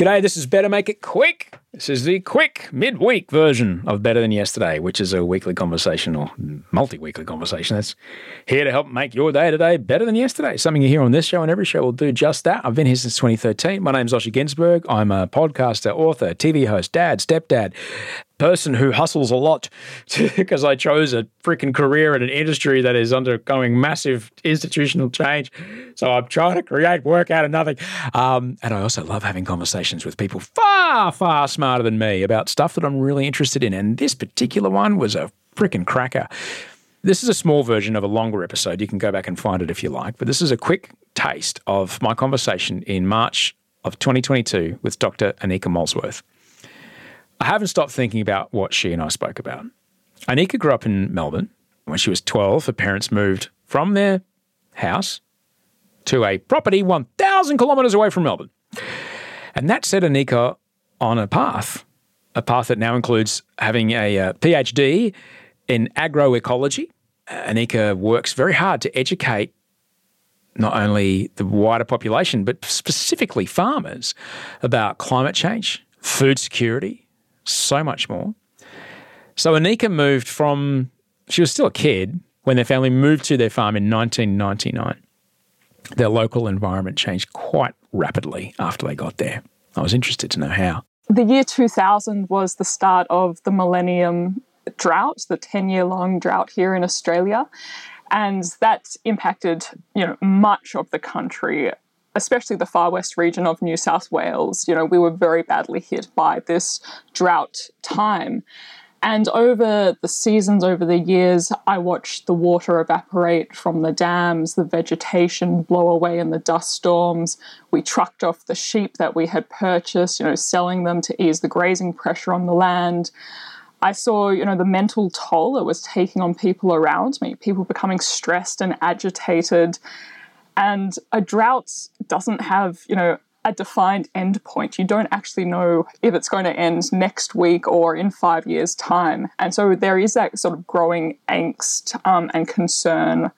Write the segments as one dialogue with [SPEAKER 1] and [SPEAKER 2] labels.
[SPEAKER 1] G'day, this is Better Make It Quick. This is the quick midweek version of Better Than Yesterday, which is a weekly conversation or multi weekly conversation that's here to help make your day today better than yesterday. Something you hear on this show and every show will do just that. I've been here since 2013. My name's Osher Günsberg. I'm a podcaster, author, TV host, dad, stepdad, person who hustles a lot because I chose a freaking career in an industry that is undergoing massive institutional change. So I'm trying to create work out of nothing. Um, and I also love having conversations with people far, far smarter than me about stuff that I'm really interested in. And this particular one was a freaking cracker. This is a small version of a longer episode. You can go back and find it if you like. But this is a quick taste of my conversation in March of 2022 with Dr. Anika Molesworth. I haven't stopped thinking about what she and I spoke about. Anika grew up in Melbourne. When she was 12, her parents moved from their house to a property 1,000 kilometres away from Melbourne. And that set Anika on a path, a path that now includes having a, uh PhD in agroecology. Anika works very hard to educate not only the wider population, but specifically farmers about climate change, food security, so much more. So Anika moved from, she was still a kid when their family moved to their farm in 1999. Their local environment changed quite rapidly after they got there. I was interested to know how.
[SPEAKER 2] The year 2000 was the start of the millennium drought, the 10 year long drought here in Australia. And that impacted, you know, much of the country, especially the far west region of New South Wales. You know, we were very badly hit by this drought time. And over the seasons, over the years, I watched the water evaporate from the dams, the vegetation blow away in the dust storms. We trucked off the sheep that we had purchased, you know, selling them to ease the grazing pressure on the land. I saw, you know, the mental toll it was taking on people around me, people becoming stressed and agitated. And a drought doesn't have, you know, a defined end point. You don't actually know if it's going to end next week or in five years' time. And so there is that sort of growing angst um, and concern.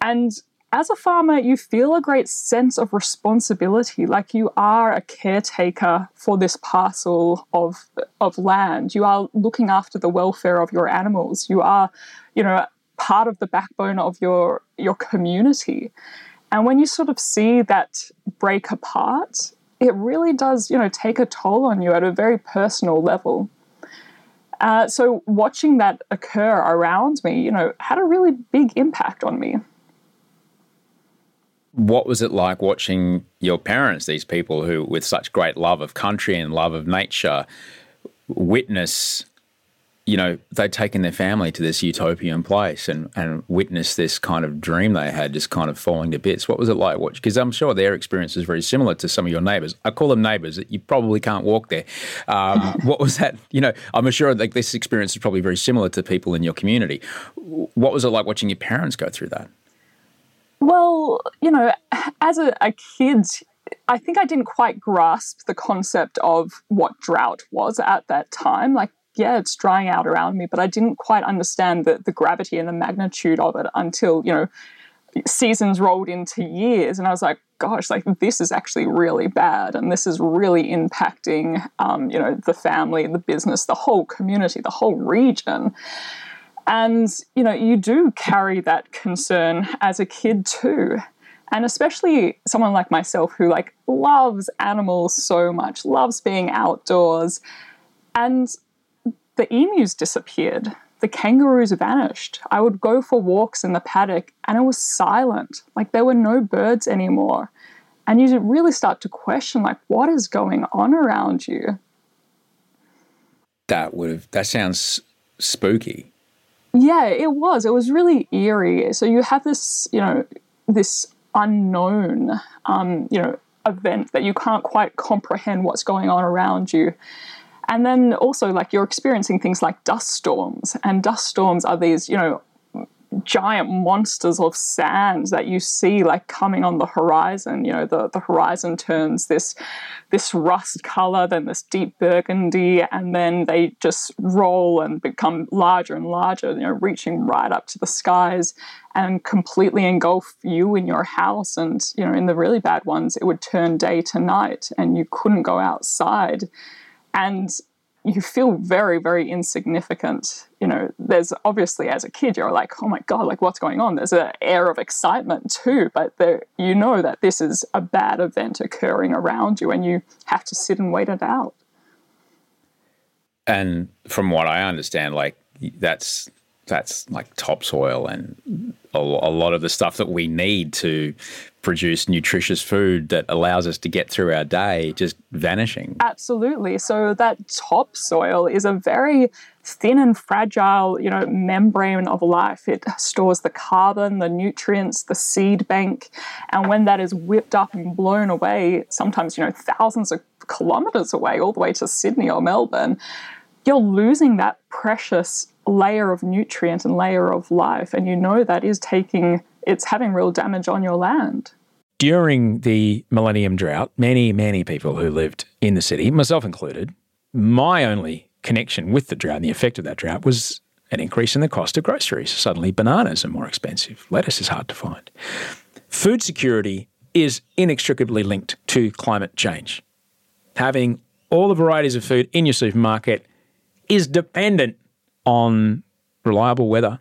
[SPEAKER 2] And as a farmer, you feel a great sense of responsibility, like you are a caretaker for this parcel of, of land. You are looking after the welfare of your animals. You are, you know, part of the backbone of your your community. And when you sort of see that break apart, it really does, you know, take a toll on you at a very personal level. Uh, so watching that occur around me, you know, had a really big impact on me.
[SPEAKER 1] What was it like watching your parents, these people who, with such great love of country and love of nature, witness you know, they'd taken their family to this utopian place and, and witnessed this kind of dream they had just kind of falling to bits. What was it like watch? Because I'm sure their experience is very similar to some of your neighbours. I call them neighbours. You probably can't walk there. Um, what was that? You know, I'm sure like this experience is probably very similar to people in your community. What was it like watching your parents go through that?
[SPEAKER 2] Well, you know, as a, a kid, I think I didn't quite grasp the concept of what drought was at that time. Like, yeah, it's drying out around me, but I didn't quite understand the, the gravity and the magnitude of it until, you know, seasons rolled into years. And I was like, gosh, like this is actually really bad. And this is really impacting, um, you know, the family, the business, the whole community, the whole region. And, you know, you do carry that concern as a kid too and especially someone like myself who like loves animals so much loves being outdoors and the emus disappeared. The kangaroos vanished. I would go for walks in the paddock and it was silent. Like there were no birds anymore. And you really start to question like what is going on around you.
[SPEAKER 1] That would have that sounds spooky.
[SPEAKER 2] Yeah it was. It was really eerie. So you have this you know this unknown, um, you know, event that you can't quite comprehend what's going on around you. And then also, like, you're experiencing things like dust storms, and dust storms are these, you know, giant monsters of sand that you see like coming on the horizon. You know, the, the horizon turns this this rust color, then this deep burgundy, and then they just roll and become larger and larger, you know, reaching right up to the skies and completely engulf you in your house. And, you know, in the really bad ones, it would turn day to night and you couldn't go outside. And you feel very, very insignificant. You know, there's obviously as a kid, you're like, oh my God, like what's going on? There's an air of excitement too, but there, you know that this is a bad event occurring around you and you have to sit and wait it out.
[SPEAKER 1] And from what I understand, like that's that's like topsoil and a, a, lot of the stuff that we need to produce nutritious food that allows us to get through our day just vanishing.
[SPEAKER 2] Absolutely. So that topsoil is a very thin and fragile, you know, membrane of life. It stores the carbon, the nutrients, the seed bank, and when that is whipped up and blown away, sometimes you know thousands of kilometers away, all the way to Sydney or Melbourne, you're losing that precious layer of nutrient and layer of life, and you know that is taking it's having real damage on your land.
[SPEAKER 1] During the millennium drought, many, many people who lived in the city, myself included, my only connection with the drought and the effect of that drought was an increase in the cost of groceries. Suddenly, bananas are more expensive, lettuce is hard to find. Food security is inextricably linked to climate change. Having all the varieties of food in your supermarket is dependent on reliable weather.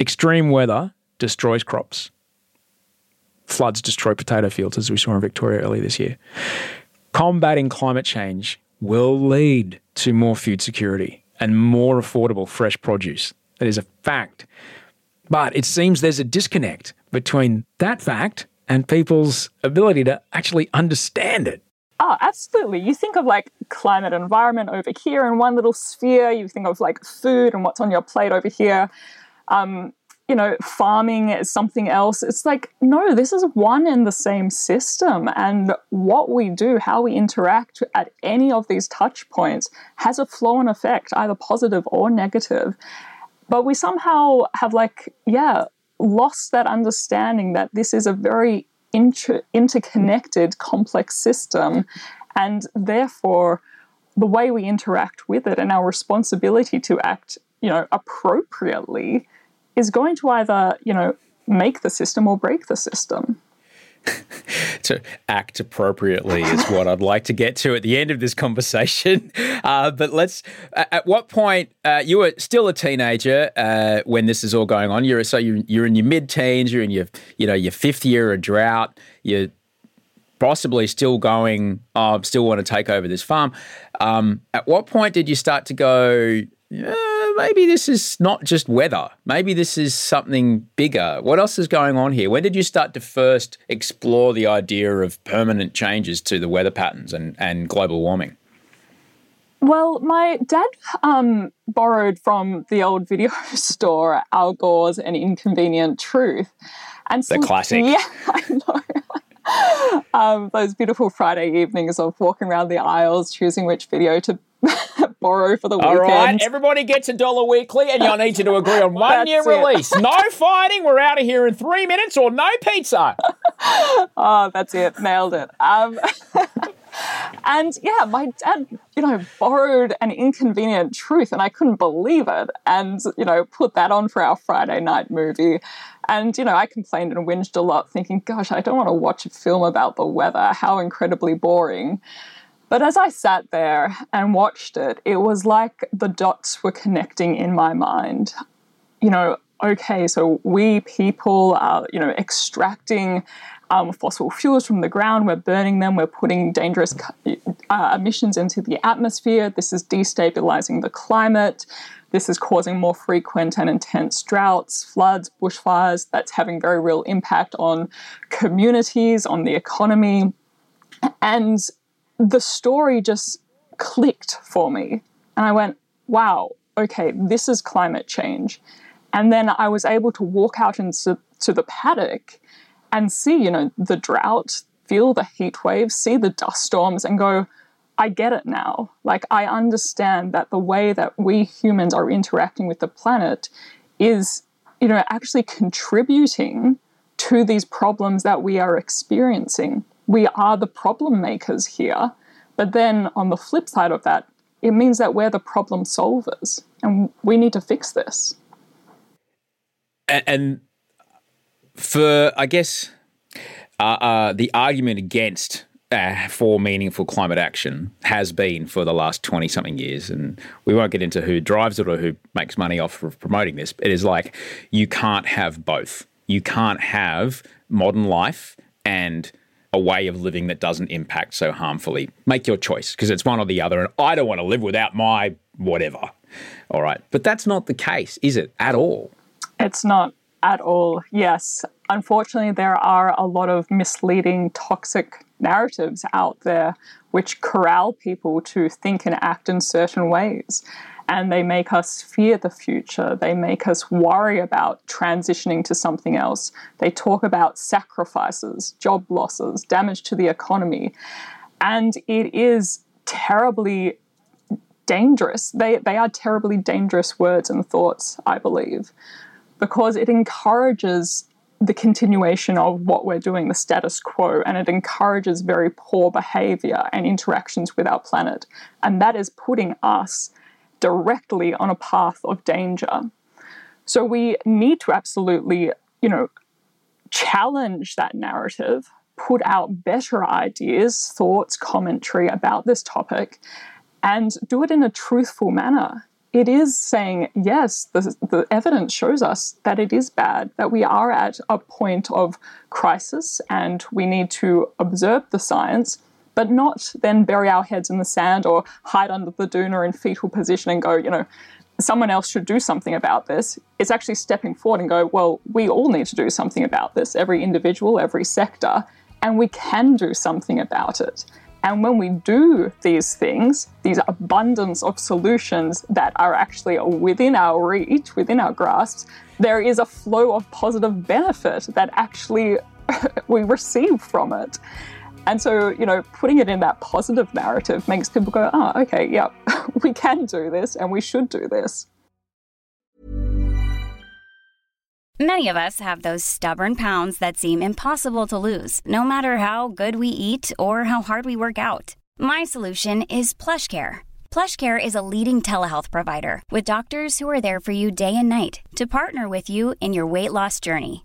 [SPEAKER 1] Extreme weather destroys crops. Floods destroy potato fields, as we saw in Victoria earlier this year. Combating climate change will lead to more food security and more affordable fresh produce. That is a fact. But it seems there's a disconnect between that fact and people's ability to actually understand it.
[SPEAKER 2] Oh, absolutely. You think of like climate environment over here in one little sphere. You think of like food and what's on your plate over here. Um, you know, farming is something else. It's like, no, this is one and the same system. And what we do, how we interact at any of these touch points has a flow and effect, either positive or negative. But we somehow have, like, yeah, lost that understanding that this is a very inter- interconnected, complex system. And therefore, the way we interact with it and our responsibility to act, you know, appropriately is going to either, you know, make the system or break the system.
[SPEAKER 1] to act appropriately is what I'd like to get to at the end of this conversation. Uh, but let's. At what point uh, you were still a teenager uh, when this is all going on? You're so you're, you're in your mid-teens. You're in your you know your fifth year of drought. You're possibly still going. Oh, I still want to take over this farm. Um, at what point did you start to go? Maybe this is not just weather. Maybe this is something bigger. What else is going on here? When did you start to first explore the idea of permanent changes to the weather patterns and, and global warming?
[SPEAKER 2] Well, my dad um, borrowed from the old video store Al Gore's An Inconvenient Truth.
[SPEAKER 1] And some, the classic.
[SPEAKER 2] Yeah, I know. um, those beautiful Friday evenings of walking around the aisles, choosing which video to borrow for the
[SPEAKER 1] All
[SPEAKER 2] weekend.
[SPEAKER 1] right, everybody gets a dollar weekly, and you'll need you to agree on one year
[SPEAKER 2] it.
[SPEAKER 1] release. No fighting. We're out of here in three minutes, or no pizza.
[SPEAKER 2] Oh, that's it. Nailed it. Um, and yeah, my dad, you know, borrowed an inconvenient truth and I couldn't believe it. And, you know, put that on for our Friday night movie. And, you know, I complained and whinged a lot, thinking, gosh, I don't want to watch a film about the weather. How incredibly boring. But as I sat there and watched it, it was like the dots were connecting in my mind you know, okay, so we people are, you know, extracting um, fossil fuels from the ground, we're burning them, we're putting dangerous uh, emissions into the atmosphere. This is destabilizing the climate. This is causing more frequent and intense droughts, floods, bushfires. That's having very real impact on communities, on the economy. And the story just clicked for me. And I went, wow, okay, this is climate change. And then I was able to walk out into to the paddock and see, you know, the drought, feel the heat waves, see the dust storms, and go, I get it now. Like, I understand that the way that we humans are interacting with the planet is, you know, actually contributing to these problems that we are experiencing. We are the problem makers here. But then on the flip side of that, it means that we're the problem solvers and we need to fix this.
[SPEAKER 1] and, for I guess uh, uh, the argument against uh, for meaningful climate action has been for the last twenty something years, and we won't get into who drives it or who makes money off of promoting this. It is like you can't have both. You can't have modern life and a way of living that doesn't impact so harmfully. Make your choice because it's one or the other, and I don't want to live without my whatever. All right, but that's not the case, is it at all?
[SPEAKER 2] It's not at all. Yes. Unfortunately, there are a lot of misleading, toxic narratives out there which corral people to think and act in certain ways. And they make us fear the future. They make us worry about transitioning to something else. They talk about sacrifices, job losses, damage to the economy. And it is terribly dangerous. They, they are terribly dangerous words and thoughts, I believe because it encourages the continuation of what we're doing, the status quo, and it encourages very poor behavior and interactions with our planet. And that is putting us directly on a path of danger. So we need to absolutely, you know, challenge that narrative, put out better ideas, thoughts, commentary about this topic, and do it in a truthful manner it is saying, yes, the, the evidence shows us that it is bad, that we are at a point of crisis and we need to observe the science, but not then bury our heads in the sand or hide under the dune or in fetal position and go, you know, someone else should do something about this. It's actually stepping forward and go, well, we all need to do something about this, every individual, every sector, and we can do something about it. And when we do these things, these abundance of solutions that are actually within our reach, within our grasp, there is a flow of positive benefit that actually we receive from it. And so, you know, putting it in that positive narrative makes people go, oh, okay, yep, we can do this and we should do this.
[SPEAKER 3] Many of us have those stubborn pounds that seem impossible to lose, no matter how good we eat or how hard we work out. My solution is PlushCare. PlushCare is a leading telehealth provider with doctors who are there for you day and night to partner with you in your weight loss journey.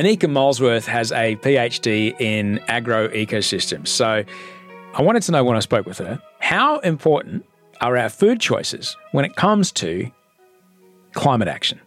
[SPEAKER 1] Anika Molesworth has a PhD in agro ecosystems. So I wanted to know when I spoke with her how important are our food choices when it comes to climate action?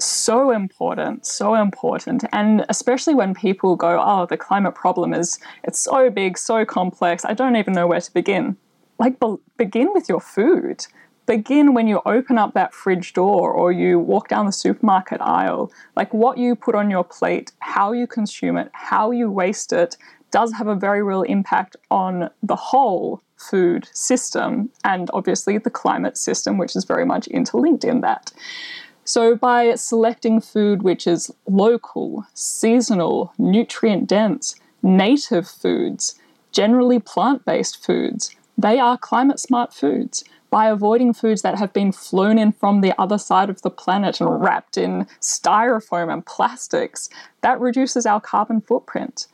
[SPEAKER 2] so important, so important. And especially when people go, oh, the climate problem is, it's so big, so complex, I don't even know where to begin. Like, be- begin with your food. Begin when you open up that fridge door or you walk down the supermarket aisle. Like, what you put on your plate, how you consume it, how you waste it, does have a very real impact on the whole food system and obviously the climate system, which is very much interlinked in that. So, by selecting food which is local, seasonal, nutrient dense, native foods, generally plant based foods, they are climate smart foods. By avoiding foods that have been flown in from the other side of the planet and wrapped in styrofoam and plastics, that reduces our carbon footprint.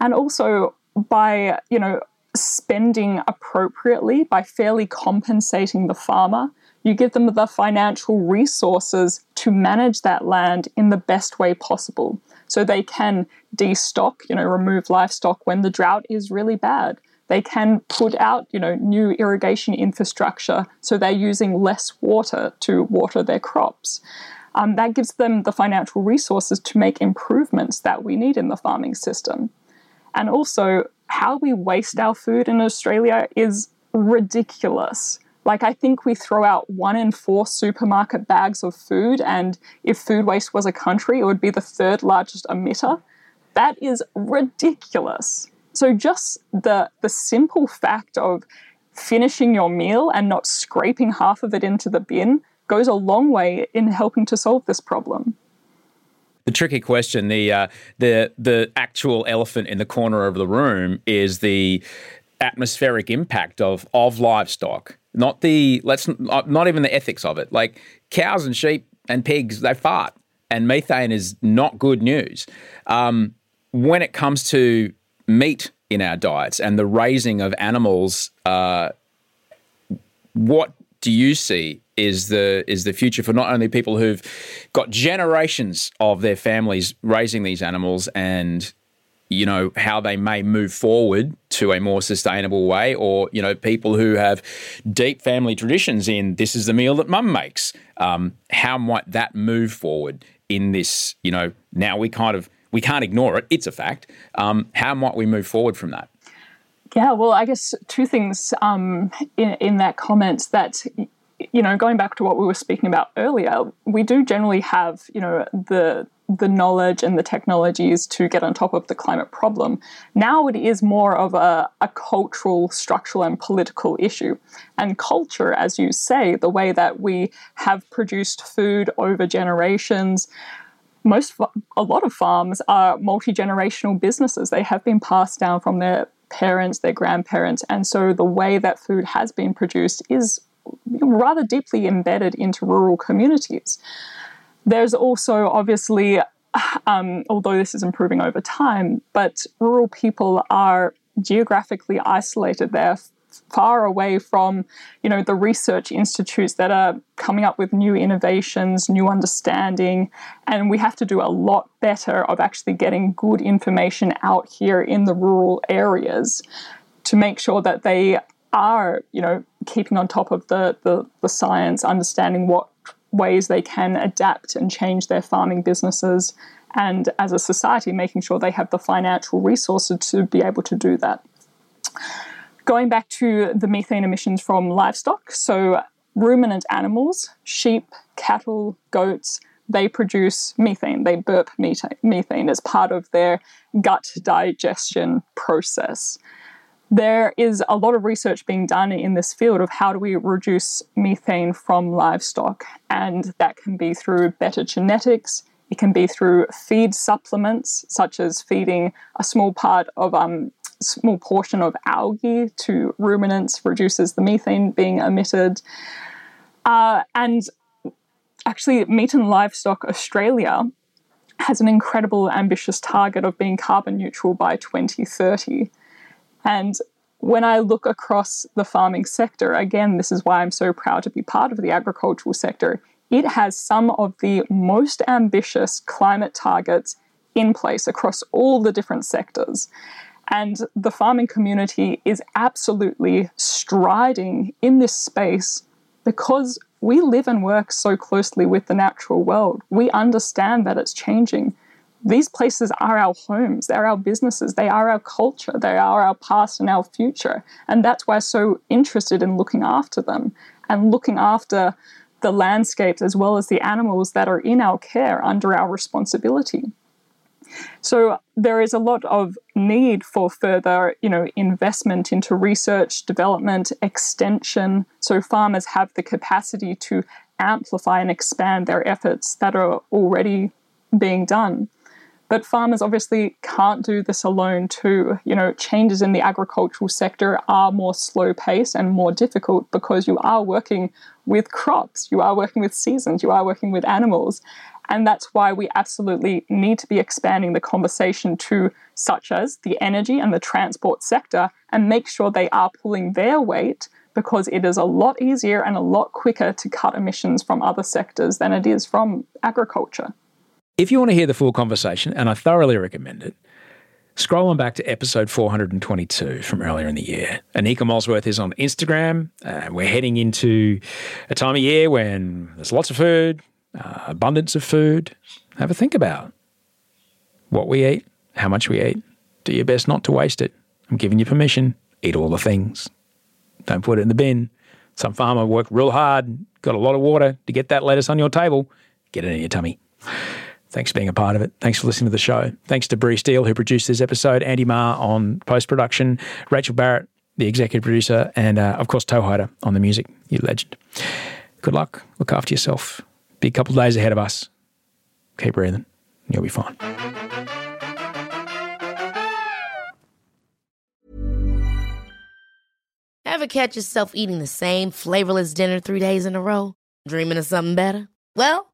[SPEAKER 2] And also by, you know, spending appropriately, by fairly compensating the farmer, you give them the financial resources to manage that land in the best way possible. So they can destock, you know, remove livestock when the drought is really bad. They can put out, you know, new irrigation infrastructure so they're using less water to water their crops. Um, that gives them the financial resources to make improvements that we need in the farming system. And also, how we waste our food in Australia is ridiculous. Like, I think we throw out one in four supermarket bags of food, and if food waste was a country, it would be the third largest emitter. That is ridiculous. So, just the, the simple fact of finishing your meal and not scraping half of it into the bin goes a long way in helping to solve this problem.
[SPEAKER 1] The tricky question, the uh, the the actual elephant in the corner of the room, is the atmospheric impact of of livestock not the let's not even the ethics of it. Like cows and sheep and pigs, they fart, and methane is not good news. Um, when it comes to meat in our diets and the raising of animals, uh, what do you see is the is the future for not only people who've got generations of their families raising these animals and you know, how they may move forward to a more sustainable way, or, you know, people who have deep family traditions in this is the meal that mum makes. Um, how might that move forward in this, you know, now we kind of, we can't ignore it, it's a fact. Um, how might we move forward from that?
[SPEAKER 2] Yeah, well, I guess two things um, in, in that comment that you know, going back to what we were speaking about earlier, we do generally have, you know, the the knowledge and the technologies to get on top of the climate problem. Now it is more of a, a cultural, structural, and political issue. And culture, as you say, the way that we have produced food over generations, most a lot of farms are multi-generational businesses. They have been passed down from their parents, their grandparents, and so the way that food has been produced is rather deeply embedded into rural communities. There's also obviously, um, although this is improving over time, but rural people are geographically isolated. They're far away from you know the research institutes that are coming up with new innovations new understanding and we have to do a lot better of actually getting good information out here in the rural areas to make sure that they are you know keeping on top of the, the, the science understanding what ways they can adapt and change their farming businesses, and as a society, making sure they have the financial resources to be able to do that. Going back to the methane emissions from livestock, so ruminant animals, sheep, cattle, goats, they produce methane. They burp methane as part of their gut digestion process there is a lot of research being done in this field of how do we reduce methane from livestock, and that can be through better genetics. It can be through feed supplements, such as feeding a small part of um, small portion of algae to ruminants, reduces the methane being emitted. Uh, and actually, Meat and Livestock Australia has an incredible ambitious target of being carbon neutral by 2030. And when I look across the farming sector, again, this is why I'm so proud to be part of the agricultural sector. It has some of the most ambitious climate targets in place across all the different sectors. And the farming community is absolutely striding in this space because we live and work so closely with the natural world. We understand that it's changing. These places are our homes, they're our businesses, they are our culture, they are our past and our future. And that's why I'm so interested in looking after them and looking after the landscapes as well as the animals that are in our care under our responsibility. So there is a lot of need for further, you know, investment into research, development, extension, so farmers have the capacity to amplify and expand their efforts that are already being done. But farmers obviously can't do this alone too. You know, changes in the agricultural sector are more slow paced and more difficult because you are working with crops, you are working with seasons, you are working with animals. And that's why we absolutely need to be expanding the conversation to such as the energy and the transport sector and make sure they are pulling their weight because it is a lot easier and a lot quicker to cut emissions from other sectors than it is from agriculture.
[SPEAKER 1] If you want to hear the full conversation, and I thoroughly recommend it, scroll on back to episode 422 from earlier in the year. Anika Molesworth is on Instagram. Uh, we're heading into a time of year when there's lots of food, uh, abundance of food. Have a think about what we eat, how much we eat. Do your best not to waste it. I'm giving you permission. Eat all the things. Don't put it in the bin. Some farmer worked real hard, got a lot of water to get that lettuce on your table. Get it in your tummy. Thanks for being a part of it. Thanks for listening to the show. Thanks to Bree Steele, who produced this episode, Andy Marr on post production, Rachel Barrett, the executive producer, and uh, of course, Toehider on the music. You legend. Good luck. Look after yourself. Be a couple days ahead of us. Keep breathing. You'll be fine.
[SPEAKER 4] Ever catch yourself eating the same flavorless dinner three days in a row? Dreaming of something better? Well,